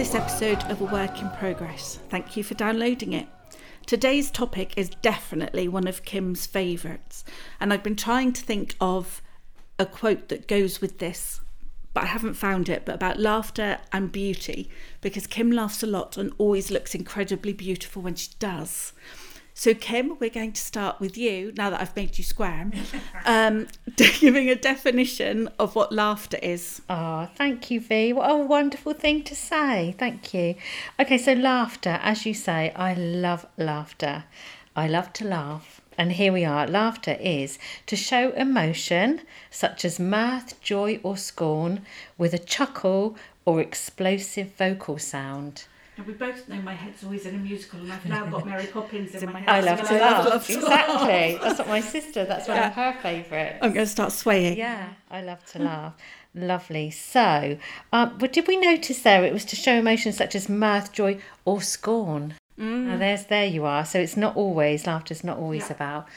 This episode of A Work in Progress. Thank you for downloading it. Today's topic is definitely one of Kim's favourites, and I've been trying to think of a quote that goes with this, but I haven't found it, but about laughter and beauty, because Kim laughs a lot and always looks incredibly beautiful when she does. So, Kim, we're going to start with you now that I've made you squirm, um, giving a definition of what laughter is. Oh, thank you, V. What a wonderful thing to say. Thank you. Okay, so laughter, as you say, I love laughter. I love to laugh. And here we are. Laughter is to show emotion, such as mirth, joy, or scorn, with a chuckle or explosive vocal sound. And we both know my head's always in a musical, and I've now got Mary Poppins in my head. I love to love laugh. Exactly. That's what my sister, that's one Yeah. of her favourites. I'm going to start swaying. Yeah, I love to laugh. Lovely. So, um, but did we notice there it was to show emotions such as mirth, joy, or scorn? Now there's there you are. So it's not always laughter's not always Yeah. about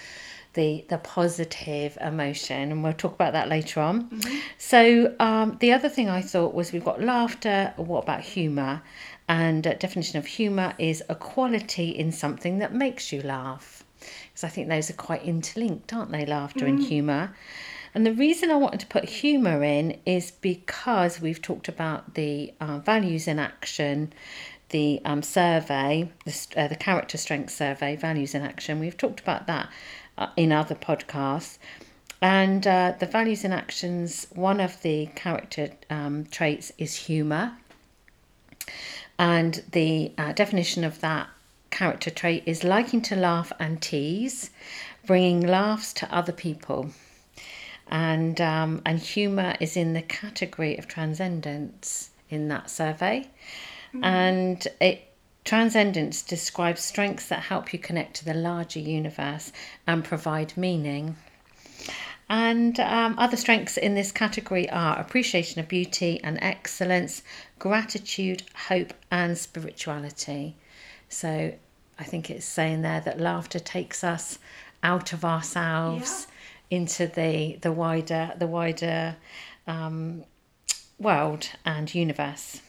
the the positive emotion, and we'll talk about that later on. So um, the other thing I thought was we've got laughter. What about humour? And uh, definition of humour is a quality in something that makes you laugh. Because I think those are quite interlinked, aren't they? Laughter and humour. And the reason I wanted to put humour in is because we've talked about the uh, values in action, the um, survey, the, uh, the character strength survey, values in action. We've talked about that uh, in other podcasts. And uh, the values in actions, one of the character um, traits is humour. And the uh, definition of that character trait is liking to laugh and tease, bringing laughs to other people. And, um, and humour is in the category of transcendence in that survey. And it transcendence describes strengths that help you connect to the larger universe and provide meaning. And um, other strengths in this category are appreciation of beauty and excellence, gratitude, hope, and spirituality. So I think it's saying there that laughter takes us out of ourselves into the the wider the wider um, world and universe.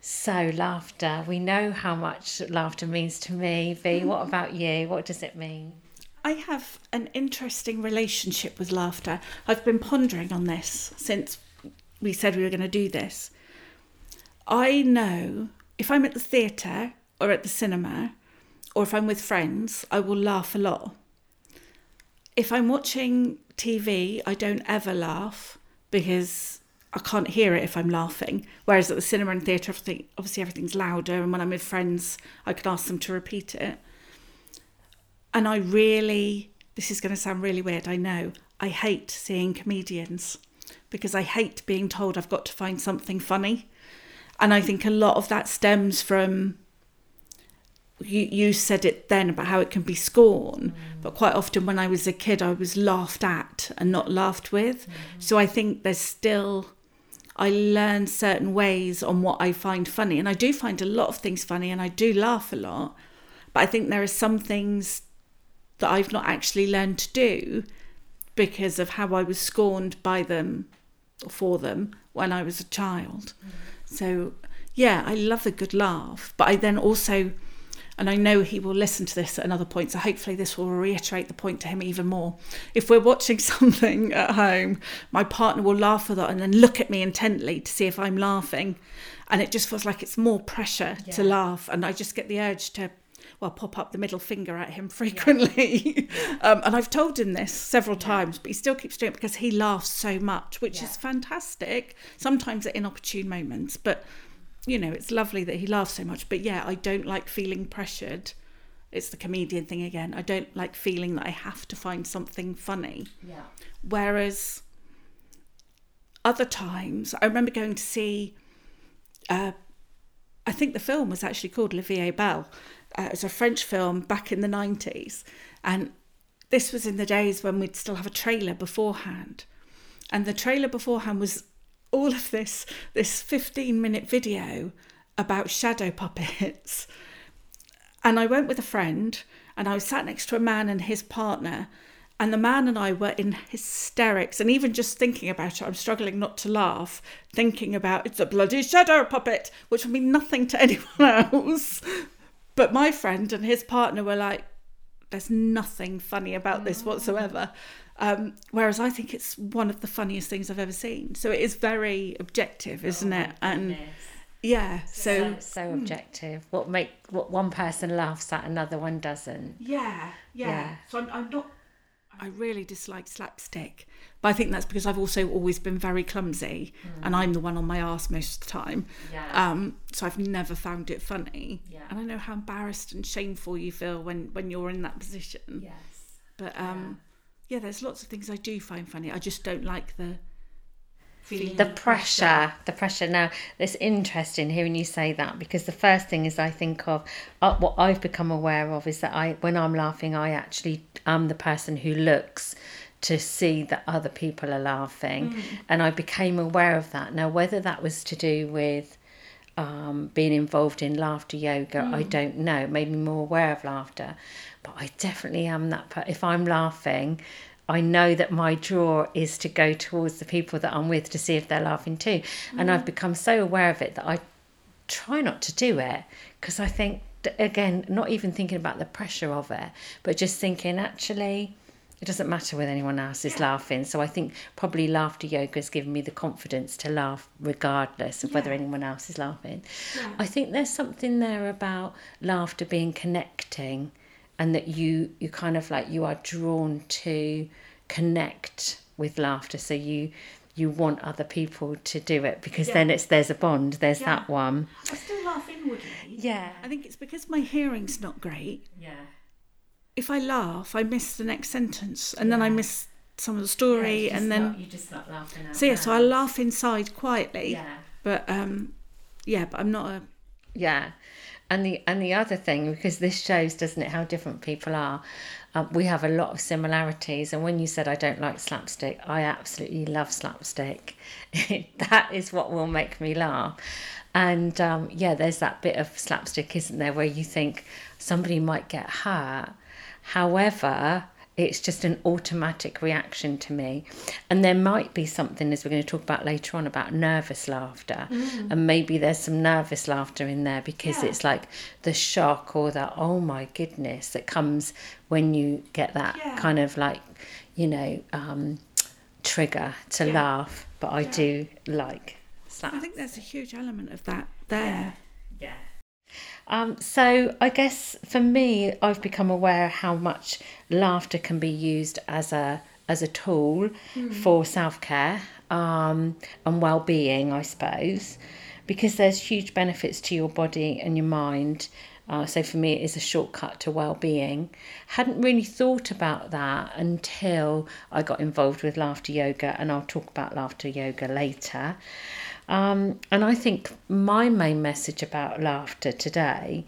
So laughter, we know how much laughter means to me. V, what about you? What does it mean? I have an interesting relationship with laughter. I've been pondering on this since we said we were going to do this. I know if I'm at the theatre or at the cinema or if I'm with friends, I will laugh a lot. If I'm watching TV, I don't ever laugh because I can't hear it if I'm laughing. Whereas at the cinema and theatre, obviously everything's louder, and when I'm with friends, I can ask them to repeat it. And I really, this is going to sound really weird, I know, I hate seeing comedians because I hate being told I've got to find something funny. And I think a lot of that stems from you, you said it then about how it can be scorn, mm. but quite often when I was a kid, I was laughed at and not laughed with. Mm. So I think there's still, I learn certain ways on what I find funny. And I do find a lot of things funny and I do laugh a lot. But I think there are some things that I've not actually learned to do because of how I was scorned by them or for them when I was a child. Mm-hmm. So, yeah, I love a good laugh, but I then also, and I know he will listen to this at another point, so hopefully this will reiterate the point to him even more. If we're watching something at home, my partner will laugh with it and then look at me intently to see if I'm laughing, and it just feels like it's more pressure to laugh, and I just get the urge to well, pop up the middle finger at him frequently. um, and I've told him this several times, but he still keeps doing it because he laughs so much, which is fantastic. Sometimes at inopportune moments, but you know, it's lovely that he laughs so much. But yeah, I don't like feeling pressured. It's the comedian thing again. I don't like feeling that I have to find something funny. Yeah. Whereas other times, I remember going to see, uh, I think the film was actually called Olivier Bell. Uh, it was a French film back in the 90s. And this was in the days when we'd still have a trailer beforehand. And the trailer beforehand was all of this, this 15 minute video about shadow puppets. And I went with a friend and I was sat next to a man and his partner. And the man and I were in hysterics. And even just thinking about it, I'm struggling not to laugh, thinking about it's a bloody shadow puppet, which will mean nothing to anyone else. But my friend and his partner were like, there's nothing funny about this whatsoever. Um, whereas I think it's one of the funniest things I've ever seen. So it is very objective, isn't it? And yeah, so so, so objective. What make what one person laughs at, another one doesn't. Yeah, yeah. Yeah. So I'm, I'm not. I really dislike slapstick, but I think that's because I've also always been very clumsy, and I'm the one on my arse most of the time. Yeah. Um, so I've never found it funny. Yeah. And I know how embarrassed and shameful you feel when when you're in that position. Yes. But um, yeah. there's lots of things I do find funny. I just don't like the feeling The pressure, the pressure. Now, it's interesting hearing you say that because the first thing is I think of uh, what I've become aware of is that I, when I'm laughing, I actually am the person who looks to see that other people are laughing, and I became aware of that. Now, whether that was to do with um, being involved in laughter yoga, I don't know. It made me more aware of laughter, but I definitely am that. Per- if I'm laughing, I know that my draw is to go towards the people that I'm with to see if they're laughing too, and I've mm. become so aware of it that I try not to do it because I think again, not even thinking about the pressure of it, but just thinking actually. It doesn't matter whether anyone else is laughing. So I think probably laughter yoga has given me the confidence to laugh regardless of whether anyone else is laughing. Yeah. I think there's something there about laughter being connecting and that you you kind of like you are drawn to connect with laughter. So you you want other people to do it because then it's there's a bond. There's Yeah. that one. I still laugh inwardly. yeah. I think it's because my hearing's not great. yeah. If I laugh, I miss the next sentence, and then I miss some of the story, and then you just not laughing out so yeah. So I laugh inside quietly, yeah. But um, yeah, but I'm not a Yeah, and the and the other thing because this shows, doesn't it, how different people are. Um, we have a lot of similarities, and when you said I don't like slapstick, I absolutely love slapstick. that is what will make me laugh. And um, yeah, there's that bit of slapstick, isn't there, where you think somebody might get hurt. However, it's just an automatic reaction to me. And there might be something, as we're going to talk about later on, about nervous laughter. And maybe there's some nervous laughter in there because Yeah. it's like the shock or the, oh my goodness, that comes when you get that Yeah. kind of like, you know, um, trigger to Yeah. laugh. But I do like. I think there's a huge element of that there. Yeah. Um, so I guess for me, I've become aware how much laughter can be used as a as a tool for self care um, and well being, I suppose, because there's huge benefits to your body and your mind. Uh, so for me, it is a shortcut to well being. Hadn't really thought about that until I got involved with laughter yoga, and I'll talk about laughter yoga later. Um, and I think my main message about laughter today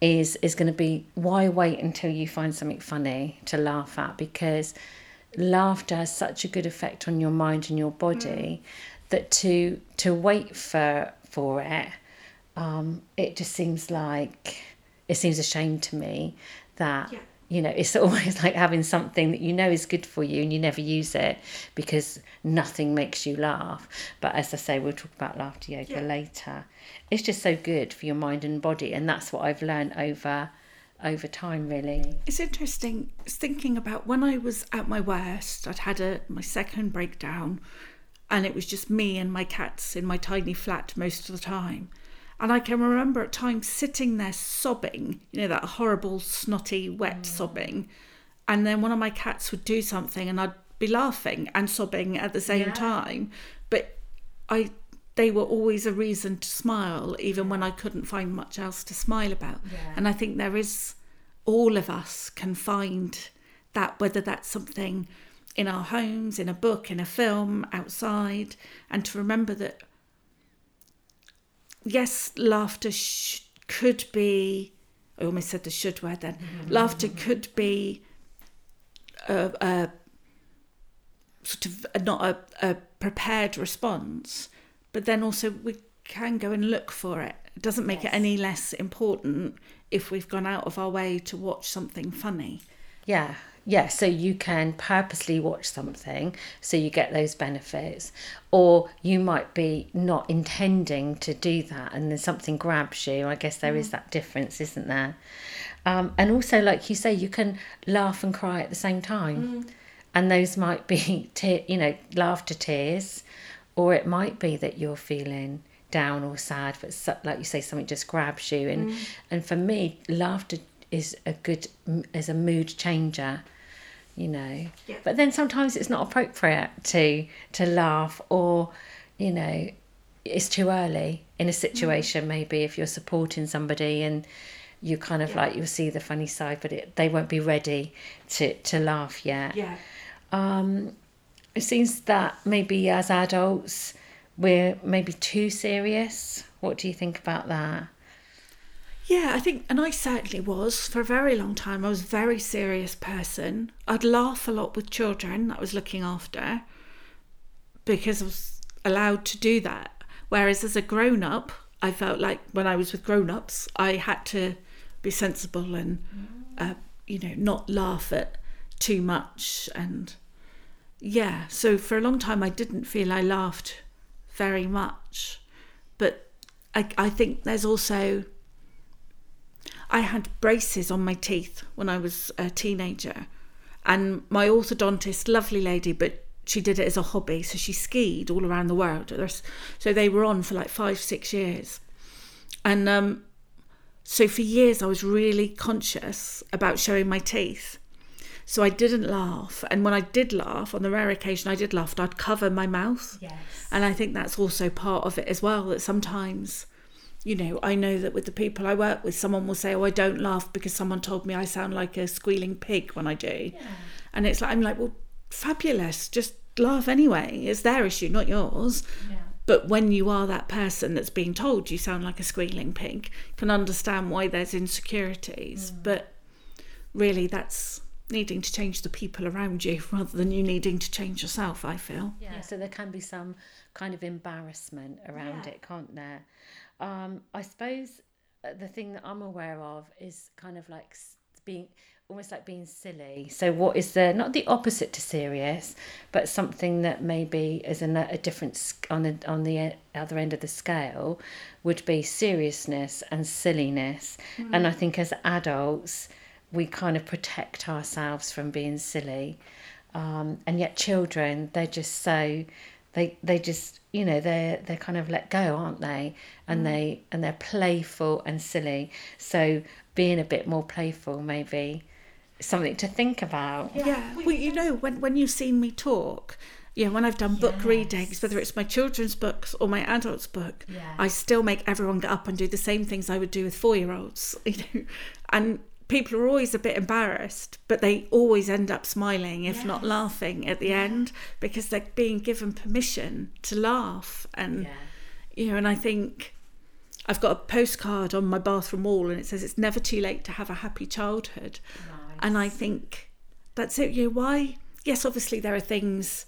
is is going to be why wait until you find something funny to laugh at because laughter has such a good effect on your mind and your body that to to wait for for it um, it just seems like it seems a shame to me that Yeah. You know it's always like having something that you know is good for you and you never use it because nothing makes you laugh but as i say we'll talk about laughter yoga Yeah. later it's just so good for your mind and body and that's what i've learned over over time really It's interesting thinking about when I was at my worst. I'd had a my second breakdown, and it was just me and my cats in my tiny flat most of the time. And I can remember at times sitting there sobbing, you know, that horrible, snotty, wet mm. sobbing. And then one of my cats would do something, and I'd be laughing and sobbing at the same Yeah. time. But I, they were always a reason to smile, even when I couldn't find much else to smile about. Yeah. And I think there is, all of us can find that, whether that's something in our homes, in a book, in a film, outside, and to remember that, yes, laughter sh- could be, I almost said the should word then, mm-hmm. laughter could be a, a sort of a, not a, a prepared response, but then also we can go and look for it. It doesn't make it any less important if we've gone out of our way to watch something funny. Yeah yeah so you can purposely watch something so you get those benefits. Or you might be not intending to do that and then something grabs you. I guess there is mm. that difference isn't there? Um, and also like you say you can laugh and cry at the same time. Mm. And those might be te- you know laughter tears. Or it might be that you're feeling down or sad but so, like you say something just grabs you. And mm. and for me laughter is a good is a mood changer you know Yeah. but then sometimes it's not appropriate to to laugh or you know it's too early in a situation maybe if you're supporting somebody and you kind of like you'll see the funny side but it, they won't be ready to to laugh yet Yeah. um, it seems that maybe as adults we're maybe too serious. What do you think about that? Yeah, I think, and I certainly was for a very long time. I was a very serious person. I'd laugh a lot with children that I was looking after because I was allowed to do that. Whereas as a grown up, I felt like when I was with grown ups, I had to be sensible and, uh, you know, not laugh at too much. And yeah, so for a long time, I didn't feel I laughed very much. But I, I think there's also I had braces on my teeth when I was a teenager, and my orthodontist, lovely lady, but she did it as a hobby, so she skied all around the world. So they were on for like five, six years, and um, so for years I was really conscious about showing my teeth. So I didn't laugh, and when I did laugh, on the rare occasion I did laugh, I'd cover my mouth. Yes. And I think that's also part of it as well that sometimes, you know, I know that with the people I work with, someone will say, Oh, I don't laugh because someone told me I sound like a squealing pig when I do. And it's like, I'm like, Well, fabulous. Just laugh anyway. It's their issue, not yours. But when you are that person that's being told you sound like a squealing pig, can understand why there's insecurities. Mm. But really, that's needing to change the people around you rather than you needing to change yourself, I feel. Yeah, so there can be some kind of embarrassment around it, can't there? Um, I suppose uh, the thing that I'm aware of is kind of like being almost like being silly. So, what is the not the opposite to serious, but something that maybe is a, a different on the on the e- other end of the scale would be seriousness and silliness. And I think as adults, we kind of protect ourselves from being silly um, and yet children they're just so they they just you know they're they're kind of let go aren't they and mm. they and they're playful and silly so being a bit more playful maybe something to think about Yeah. Well, you know, when, when you've seen me talk, yeah, when I've done book readings, whether it's my children's books or my adults' book, Yeah. I still make everyone get up and do the same things I would do with four year olds, you know. And people are always a bit embarrassed, but they always end up smiling, if not laughing, at the end because they're being given permission to laugh. And, you know, and I think. I've got a postcard on my bathroom wall and it says it's never too late to have a happy childhood. And I think that's it. You know, why? Yes, obviously there are things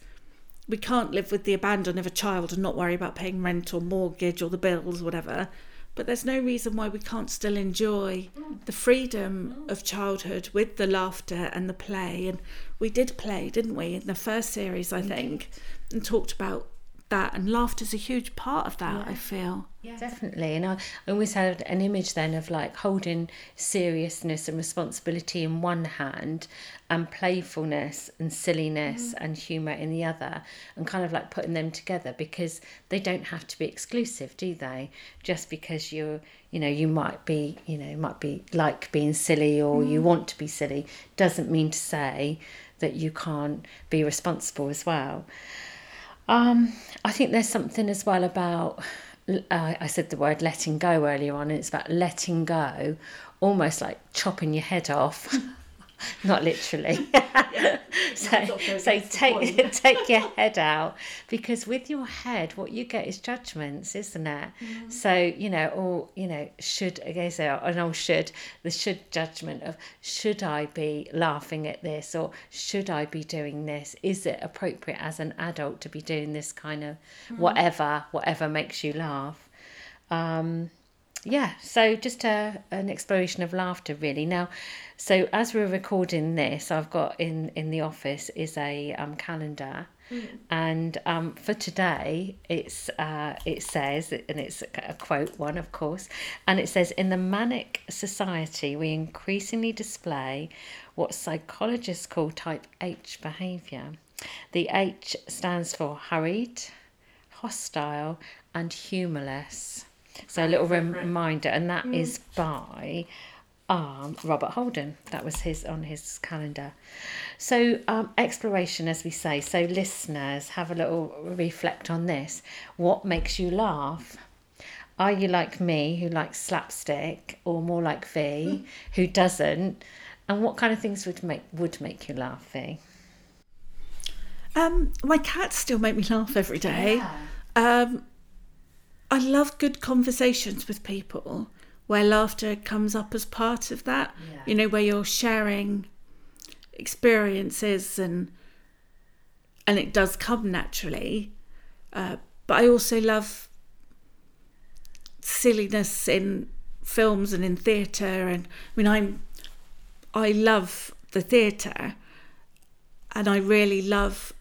we can't live with the abandon of a child and not worry about paying rent or mortgage or the bills, whatever. But there's no reason why we can't still enjoy mm. the freedom mm. of childhood with the laughter and the play. And we did play, didn't we, in the first series, I think, and talked about that. And laughter's a huge part of that, I feel. yeah Definitely. And I, I always had an image then of like holding seriousness and responsibility in one hand and playfulness and silliness mm. and humour in the other and kind of like putting them together because they don't have to be exclusive, do they? Just because you're, you know, you might be, you know, might be like being silly or you mm. want to be silly doesn't mean to say that you can't be responsible as well. Um, I think there's something as well about. Uh, I said the word letting go earlier on, and it's about letting go, almost like chopping your head off. Not literally. so, so take take your head out because with your head, what you get is judgments, isn't it? So you know, or you know, should again say uh, an old should the should judgment of should I be laughing at this or should I be doing this? Is it appropriate as an adult to be doing this kind of whatever whatever makes you laugh? Um, yeah, so just a, an exploration of laughter, really. Now, so as we're recording this, I've got in in the office is a um, calendar, and um, for today, it's uh, it says, and it's a quote one, of course, and it says, "In the manic society, we increasingly display what psychologists call Type H behaviour. The H stands for hurried, hostile, and humourless." So a little reminder, and that is by um, Robert Holden. That was his on his calendar. So um, exploration, as we say. So listeners, have a little reflect on this. What makes you laugh? Are you like me, who likes slapstick, or more like V, who doesn't? And what kind of things would make would make you laugh, V? Um, my cats still make me laugh every day. Um, I love good conversations with people where laughter comes up as part of that. Yeah. You know, where you're sharing experiences and and it does come naturally. Uh, but I also love silliness in films and in theatre and I mean I'm I love the theatre and I really love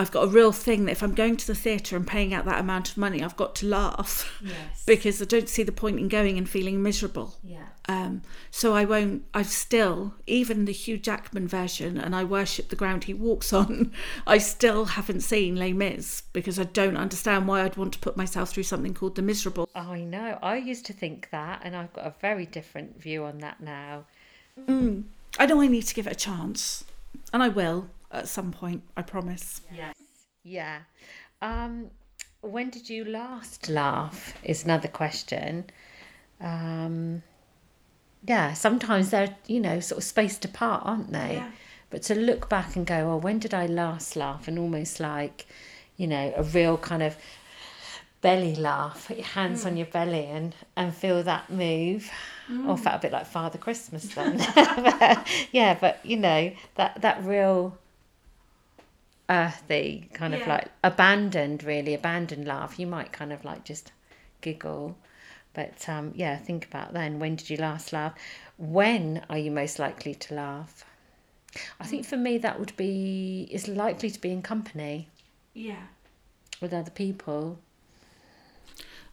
I've got a real thing that if I'm going to the theatre and paying out that amount of money, I've got to laugh Yes. because I don't see the point in going and feeling miserable. Yeah. Um, so I won't. I've still, even the Hugh Jackman version, and I worship the ground he walks on. I still haven't seen Les Mis because I don't understand why I'd want to put myself through something called The Miserable. I know. I used to think that, and I've got a very different view on that now. I know I need to give it a chance, and I will at some point. I promise. Yes. Yeah. Um, when did you last laugh? Is another question. Um, yeah, sometimes they're, you know, sort of spaced apart, aren't they? Yeah. But to look back and go, well, when did I last laugh? And almost like, you know, a real kind of belly laugh, put your hands on your belly and, and feel that move. Or felt a bit like Father Christmas then. yeah, but you know, that, that real earthy kind of like abandoned really abandoned laugh. You might kind of like just giggle. But um yeah think about then when did you last laugh? When are you most likely to laugh? I think for me that would be is likely to be in company Yeah. with other people.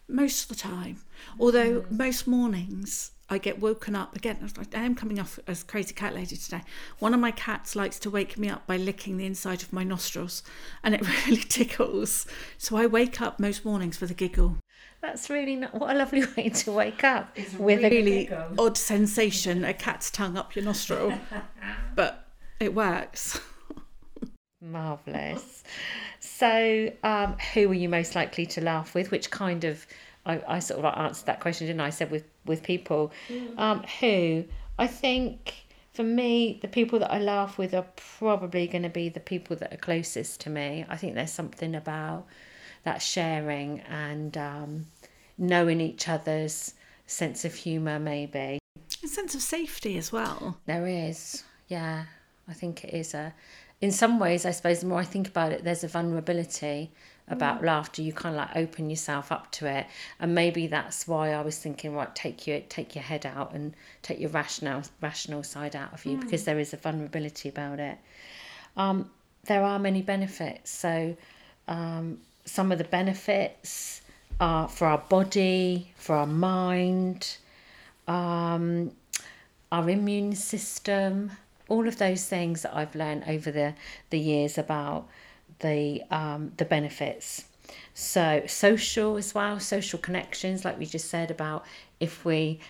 Most of the time. Although most mornings I get woken up again. I am coming off as crazy cat lady today. One of my cats likes to wake me up by licking the inside of my nostrils, and it really tickles. So I wake up most mornings with a giggle. that's really not what a lovely way to wake up with a Really odd sensation, a cat's tongue up your nostril, but it works. Marvellous. So, um, who are you most likely to laugh with? Which kind of, I, I sort of like answered that question, didn't I? I said with, with people. Um, who? I think for me, the people that I laugh with are probably going to be the people that are closest to me. I think there's something about that sharing and um, knowing each other's sense of humour, maybe. A sense of safety as well. There is, yeah. I think it is a. In some ways, I suppose the more I think about it, there's a vulnerability about laughter. You kind of like open yourself up to it, and maybe that's why I was thinking, right, take your take your head out and take your rational rational side out of you because there is a vulnerability about it. Um, there are many benefits. So, um, some of the benefits are for our body, for our mind, um, our immune system, all of those things that I've learned over the, the years about the um, the benefits. So social as well, social connections, like we just said about if we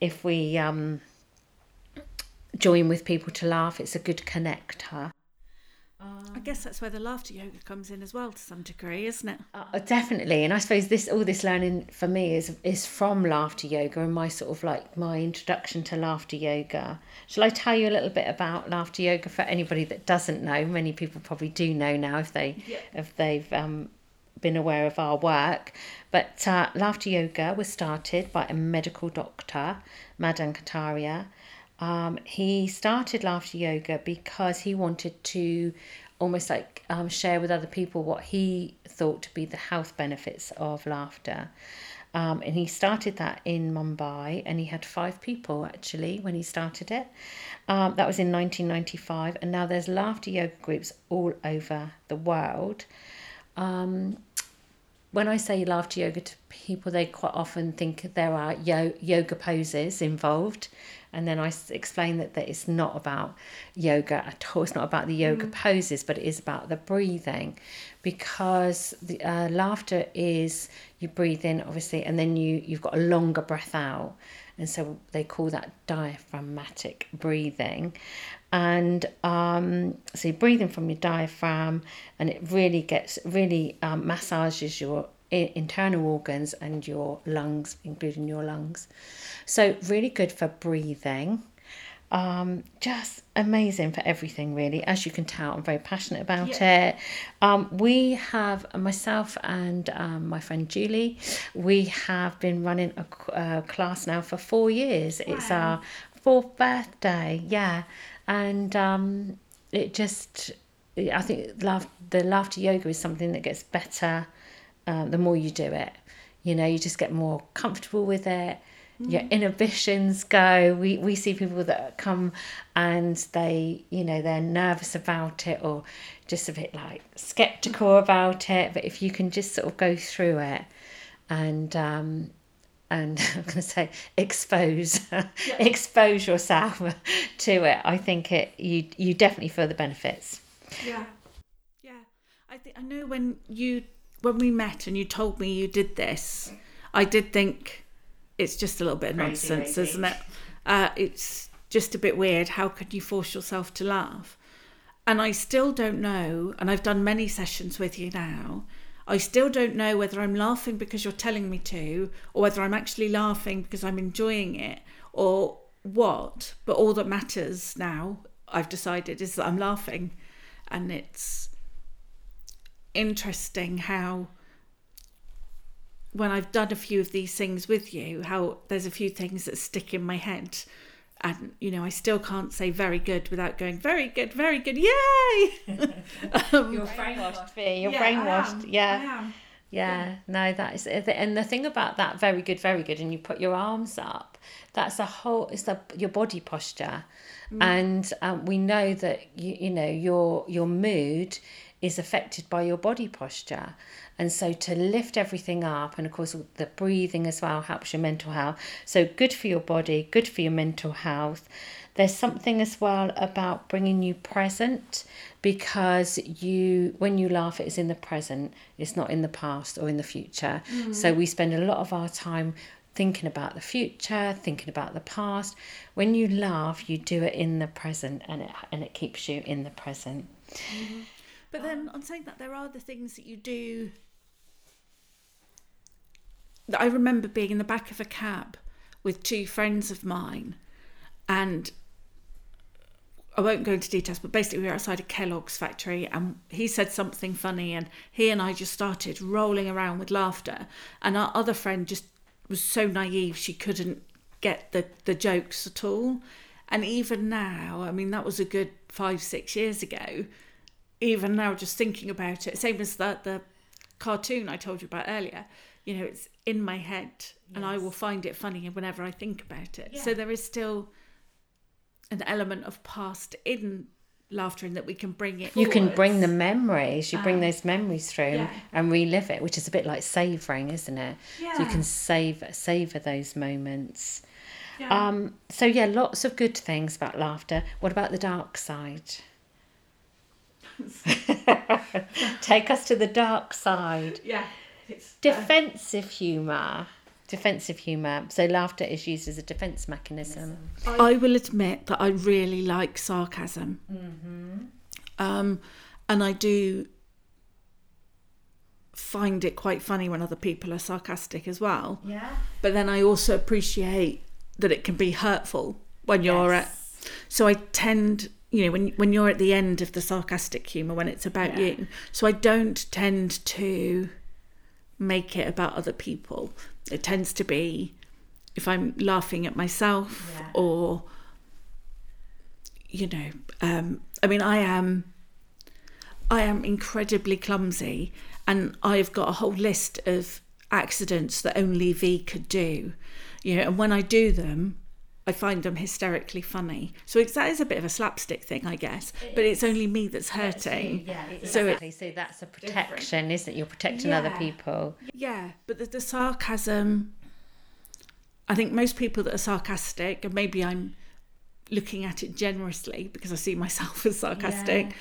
if we um, join with people to laugh, it's a good connector. I guess that's where the laughter yoga comes in as well to some degree, isn't it? Uh, definitely, and I suppose this all this learning for me is is from laughter yoga and my sort of like my introduction to laughter yoga. Shall I tell you a little bit about laughter yoga for anybody that doesn't know? Many people probably do know now if they if they've um, been aware of our work. But uh, laughter yoga was started by a medical doctor, Madan Kataria. Um, he started laughter yoga because he wanted to almost like um, share with other people what he thought to be the health benefits of laughter. Um, and he started that in Mumbai, and he had five people actually when he started it. Um, that was in 1995, and now there's laughter yoga groups all over the world. Um, when I say laughter yoga to people, they quite often think there are yo- yoga poses involved. And then I explain that, that it's not about yoga at all. It's not about the yoga mm. poses, but it is about the breathing. Because the uh, laughter is you breathe in, obviously, and then you, you've got a longer breath out. And so they call that diaphragmatic breathing and um, so you're breathing from your diaphragm and it really gets really um, massages your internal organs and your lungs including your lungs. So really good for breathing. Um, just amazing for everything really as you can tell i'm very passionate about yeah. it. Um, we have myself and um, my friend julie we have been running a, a class now for four years. Wow. it's our fourth birthday yeah. And um, it just I think laugh, the laughter yoga is something that gets better um, the more you do it. You know, you just get more comfortable with it. Mm. Your inhibitions go. We we see people that come and they, you know, they're nervous about it or just a bit like skeptical about it. But if you can just sort of go through it and um, and I'm going to say expose yeah. expose yourself to it. I think it you you definitely feel the benefits. Yeah, yeah. I think I know when you when we met and you told me you did this, I did think it's just a little bit of Crazy nonsense, lady. isn't it? Uh, it's just a bit weird. How could you force yourself to laugh? And I still don't know. And I've done many sessions with you now I still don't know whether I'm laughing because you're telling me to, or whether I'm actually laughing because I'm enjoying it, or what. But all that matters now, I've decided, is that I'm laughing. And it's interesting how, when I've done a few of these things with you, how there's a few things that stick in my head and you know I still can't say very good without going very good, very good, yay! um, you're brainwashed, Fee. You're yeah, brainwashed. Yeah. Yeah, no, that is and the thing about that very good, very good, and you put your arms up. That's a whole. It's the your body posture, mm. and um, we know that you you know your your mood is affected by your body posture. And so to lift everything up, and of course, the breathing as well helps your mental health. So good for your body, good for your mental health. There's something as well about bringing you present because you, when you laugh, it is in the present, it's not in the past or in the future. Mm-hmm. So we spend a lot of our time thinking about the future, thinking about the past. When you laugh, you do it in the present and it, and it keeps you in the present. Mm-hmm. But then, oh. on saying that, there are the things that you do. That I remember being in the back of a cab with two friends of mine, and I won't go into details, but basically we were outside a Kellogg's factory, and he said something funny, and he and I just started rolling around with laughter, and our other friend just was so naive she couldn't get the the jokes at all. And even now, I mean, that was a good five, six years ago even now just thinking about it same as that the cartoon i told you about earlier you know it's in my head yes. and i will find it funny whenever i think about it yeah. so there is still an element of past in laughter and that we can bring it you can bring the memories you bring um, those memories through yeah. and relive it which is a bit like savoring isn't it yeah. so you can save savor those moments yeah. um so yeah lots of good things about laughter what about the dark side Take us to the dark side. Yeah. It's, uh, defensive humour. Defensive humour. So laughter is used as a defence mechanism. I will admit that I really like sarcasm. Mm-hmm. Um, and I do find it quite funny when other people are sarcastic as well. Yeah. But then I also appreciate that it can be hurtful when you're yes. at. So I tend you know when when you're at the end of the sarcastic humor when it's about yeah. you so i don't tend to make it about other people it tends to be if i'm laughing at myself yeah. or you know um, i mean i am i am incredibly clumsy and i've got a whole list of accidents that only V could do. You know, and when I do them, I find them hysterically funny. So it's, that is a bit of a slapstick thing, I guess. But it's only me that's hurting. Yeah, So it- exactly. So, that's a protection, isn't it? You're protecting other people. Yeah, but the, the sarcasm. I think most people that are sarcastic, and maybe I'm looking at it generously because I see myself as sarcastic,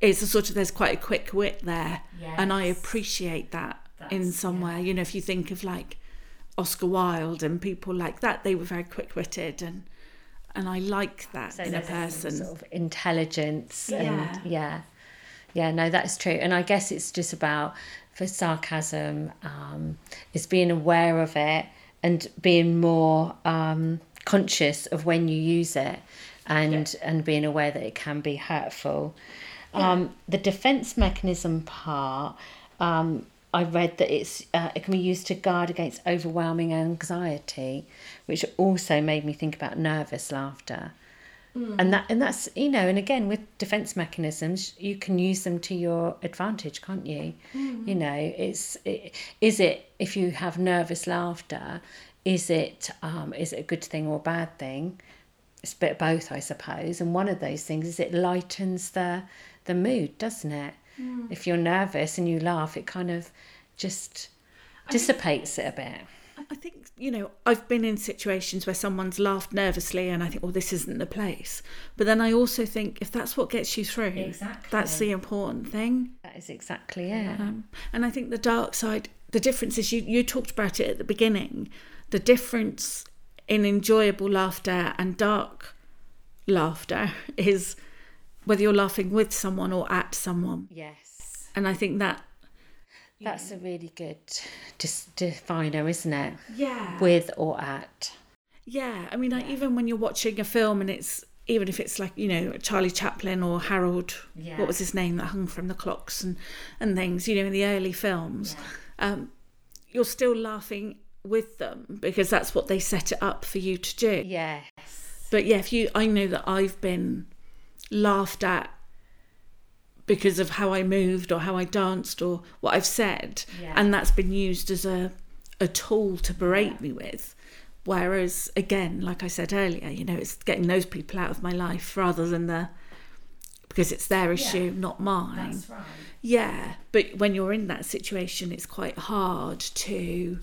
is a sort of there's quite a quick wit there, and I appreciate that in That's- some way. You know, if you think of like Oscar Wilde and people like that, they were very quick witted, and and I like that So in a person. sort of intelligence Yeah. and yeah. yeah. No that's true. And i guess it's just about for sarcasm um is being aware of it and being more um conscious of when you use it and and being aware that it can be hurtful. Um the defense mechanism part um I read that it's uh, it can be used to guard against overwhelming anxiety, which also made me think about nervous laughter. And that and that's you know and again with defense mechanisms you can use them to your advantage can't you? You know it's it, is it if you have nervous laughter is it um is it a good thing or a bad thing? It's a bit of both i suppose. And one of those things is it lightens the the mood doesn't it if you're nervous and you laugh it kind of just dissipates it a bit I think, you know, I've been in situations where someone's laughed nervously and I think, well, this isn't the place. But then I also think if that's what gets you through, Exactly. that's the important thing. that is exactly it Um, and I think the dark side, the difference is you, you talked about it at the beginning, the difference in enjoyable laughter and dark laughter is whether you're laughing with someone or at someone. yes And I think that, That's a really good dis- definer, isn't it? yeah. With or at. Yeah, I mean, like, even when you're watching a film and it's even if it's like you know Charlie Chaplin or Harold, Yeah. what was his name that hung from the clocks and and things, you know, in the early films, um, you're still laughing with them because that's what they set it up for you to do. Yes. But yeah, if you, I know that I've been laughed at because of how I moved or how I danced or what I've said, Yeah. and that's been used as a a tool to berate me with. Whereas again, like I said earlier, you know, it's getting those people out of my life rather than the because it's their issue, not mine. right. Yeah, but when you're in that situation, it's quite hard to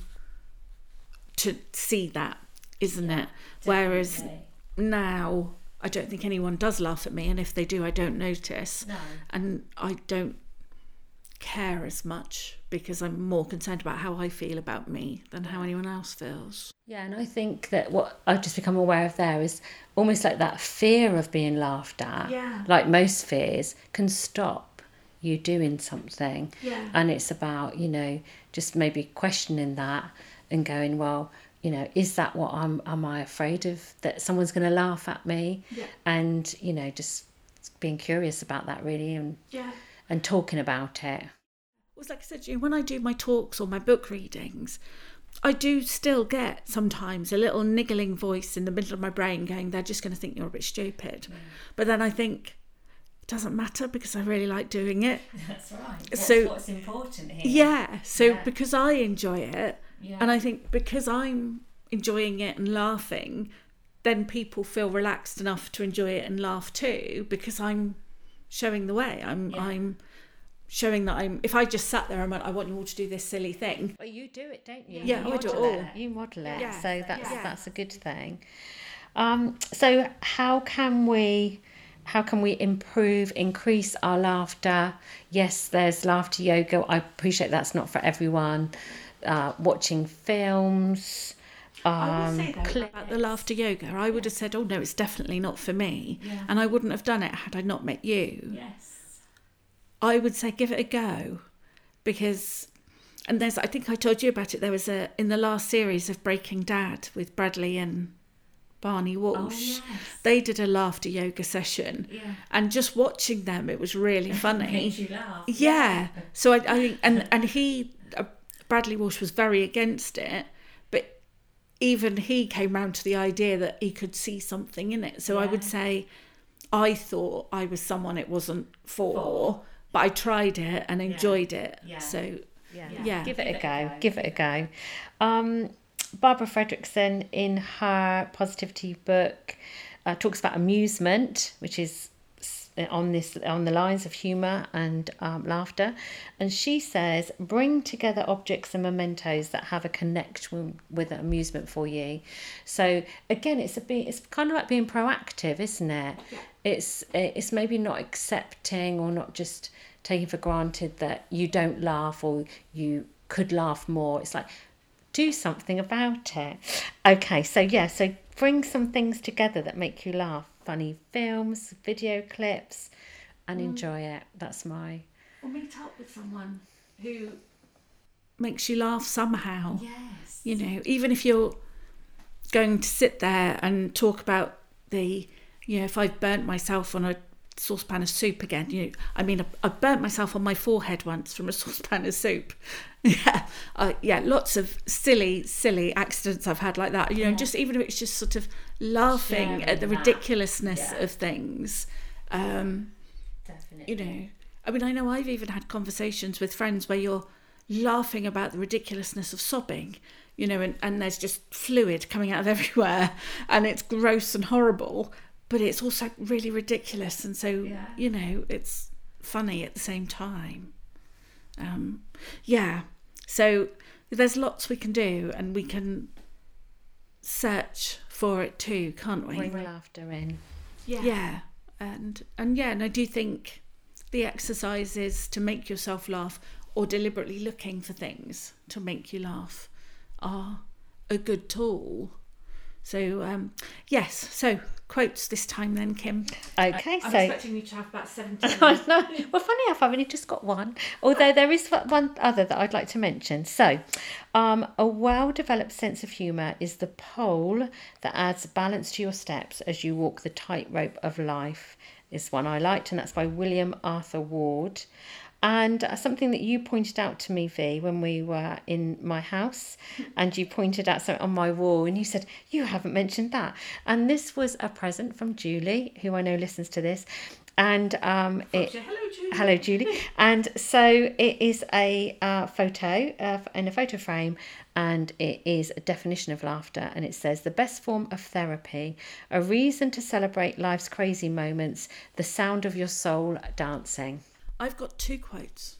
to see that, isn't it? Whereas now, I don't think anyone does laugh at me, and if they do, I don't notice, No. and I don't care as much because I'm more concerned about how I feel about me than how anyone else feels. Yeah, and I think that what I've just become aware of there is almost like that fear of being laughed at, Yeah. like most fears, can stop you doing something. Yeah. And it's about, you know, just maybe questioning that and going, well, you know, is that what I'm am I afraid of that someone's gonna laugh at me? Yeah. And, you know, just being curious about that really and Yeah. and talking about it. It was like I said, to you, when I do my talks or my book readings, I do still get sometimes a little niggling voice in the middle of my brain going, they're just going to think you're a bit stupid. Mm. But then I think, it doesn't matter because I really like doing it. That's right. What's- So- what's important here. Yeah. So Yeah. because I enjoy it, Yeah. and I think because I'm enjoying it and laughing, then people feel relaxed enough to enjoy it and laugh too because I'm showing the way. I'm Yeah. I'm showing that I'm. If I just sat there and went, I want you all to do this silly thing. Well, you do it, don't you? Yeah, you I do it model all. You model it, Yeah. so that's Yeah. that's a good thing. Um, so how can we how can we improve, increase our laughter? Yes, there's laughter yoga. I appreciate that's not for everyone. Uh, watching films. Um, clips. about the laughter yoga. I would have said, "Oh no, it's definitely not for me," and I wouldn't have done it had I not met you. Yes. I would say give it a go because and there's I think I told you about it there was a in the last series of Breaking Dad with Bradley and Barney Walsh. yes. They did a laughter yoga session. Yeah. And just watching them it was really funny. you laugh. yeah. So I, I think and and he Bradley Walsh was very against it, but even he came round to the idea that he could see something in it. So I would say I thought I was someone it wasn't for, but I tried it and enjoyed it. Yeah. So Yeah. Yeah. Give it a go. Give it a go. Um, Barbara Fredrickson, in her positivity book, uh, talks about amusement, which is s- on this on the lines of humor and um, laughter, and she says bring together objects and mementos that have a connection with amusement for you. So again, it's a bit it's kind of like being proactive, isn't it? It's it's maybe not accepting or not just taking for granted that you don't laugh or you could laugh more. It's like do something about it. Okay, so yeah, so bring some things together that make you laugh. Funny films, video clips, and mm. enjoy it. That's my Or meet up with someone who makes you laugh somehow. yes. You know, even if you're going to sit there and talk about the, you know, if I've burnt myself on a saucepan of soup again, you know, I mean, I, I burnt myself on my forehead once from a saucepan of soup. yeah, uh, yeah, lots of silly, silly accidents I've had like that. You know, just even if it's just sort of laughing at the that. ridiculousness Yeah. of things. Um, Definitely. you know i mean i know i've even had conversations with friends where you're laughing about the ridiculousness of sobbing you know and, and there's just fluid coming out of everywhere and it's gross and horrible but it's also really ridiculous and so Yeah. you know it's funny at the same time um yeah so there's lots we can do and we can search for it too can't we Bring laughter in. yeah. yeah and and yeah and i do think the exercises to make yourself laugh or deliberately looking for things to make you laugh are a good tool so um yes so quotes this time then kim Okay, so i'm so expecting you to have about 17 I know. Well, funny enough, I've only just got one. Although there is one other that I'd like to mention. So, um, a well developed sense of humour is the pole that adds balance to your steps as you walk the tightrope of life. Is one I liked, and that's by William Arthur Ward. And uh, something that you pointed out to me, V, when we were in my house, and you pointed out something on my wall, and you said, You haven't mentioned that. And this was a present from Julie, who I know listens to this. And um, it, hello Julie. Hello, Julie. And so it is a uh, photo uh, in a photo frame, and it is a definition of laughter. And it says the best form of therapy, a reason to celebrate life's crazy moments, the sound of your soul dancing. I've got two quotes.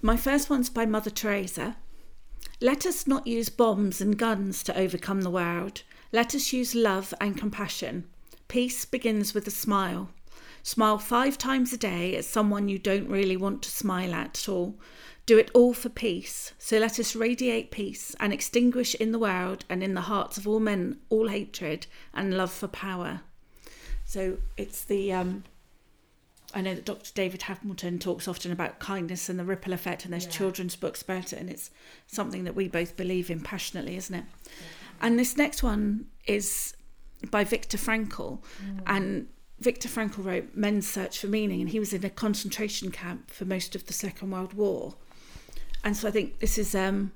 My first one's by Mother Teresa. Let us not use bombs and guns to overcome the world. Let us use love and compassion. Peace begins with a smile. Smile five times a day at someone you don't really want to smile at at all. Do it all for peace. So let us radiate peace and extinguish in the world and in the hearts of all men all hatred and love for power. So it's the um, I know that Dr. David Hamilton talks often about kindness and the ripple effect, and there's children's books about it, and it's something that we both believe in passionately, isn't it? And this next one is by Viktor Frankl, and Viktor Frankl wrote Man's Search for Meaning, and he was in a concentration camp for most of the Second World War. And so I think this is um,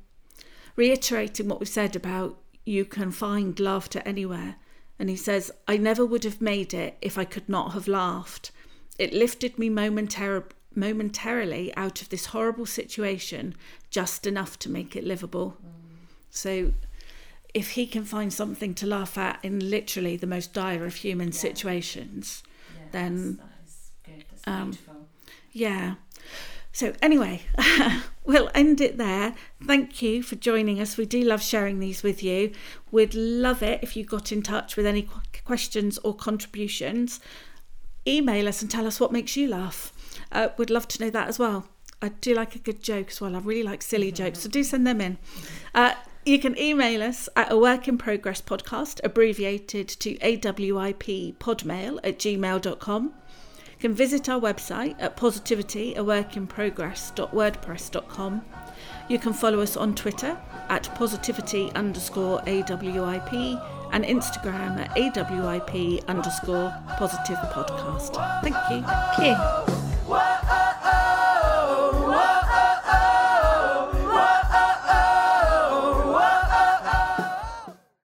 reiterating what we said about you can find laughter anywhere. And he says, I never would have made it if I could not have laughed. It lifted me momentar- momentarily out of this horrible situation, just enough to make it livable. So if he can find something to laugh at in literally the most dire of human situations, then um, yeah. So, anyway, we'll end it there. Thank you for joining us. We do love sharing these with you. We'd love it if you got in touch with any questions or contributions. Email us and tell us what makes you laugh. Uh, we'd love to know that as well. I do like a good joke as well. I really like silly jokes, so do send them in. Uh, you can email us at a work in progress podcast, abbreviated to AWIP podmail at gmail.com. You can visit our website at positivityAworkinprogress.wordpress.com. You can follow us on Twitter at positivity underscore AWIP and Instagram at awip underscore positive podcast. Thank you. Thank.